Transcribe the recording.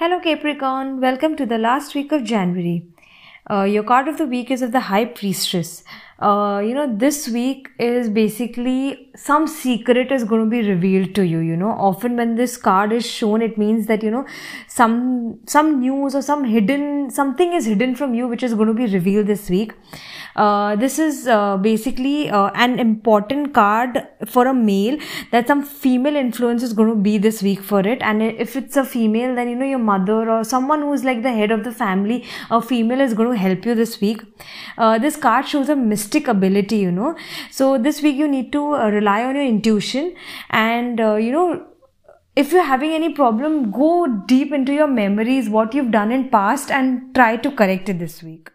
Hello Capricorn, welcome to the last week of January. Uh, your card of the week is of the High Priestess. Uh, you know, this week is basically some secret is going to be revealed to you. You know, often when this card is shown, it means that you know some some news or some hidden something is hidden from you, which is going to be revealed this week. Uh, this is uh, basically uh, an important card for a male that some female influence is going to be this week for it. And if it's a female then you know your mother or someone who's like the head of the family a female is going to help you this week. Uh, this card shows a mystic ability you know. So this week you need to uh, rely on your intuition and you know if you're having any problem go deep into your memories what you've done in past and try to correct it this week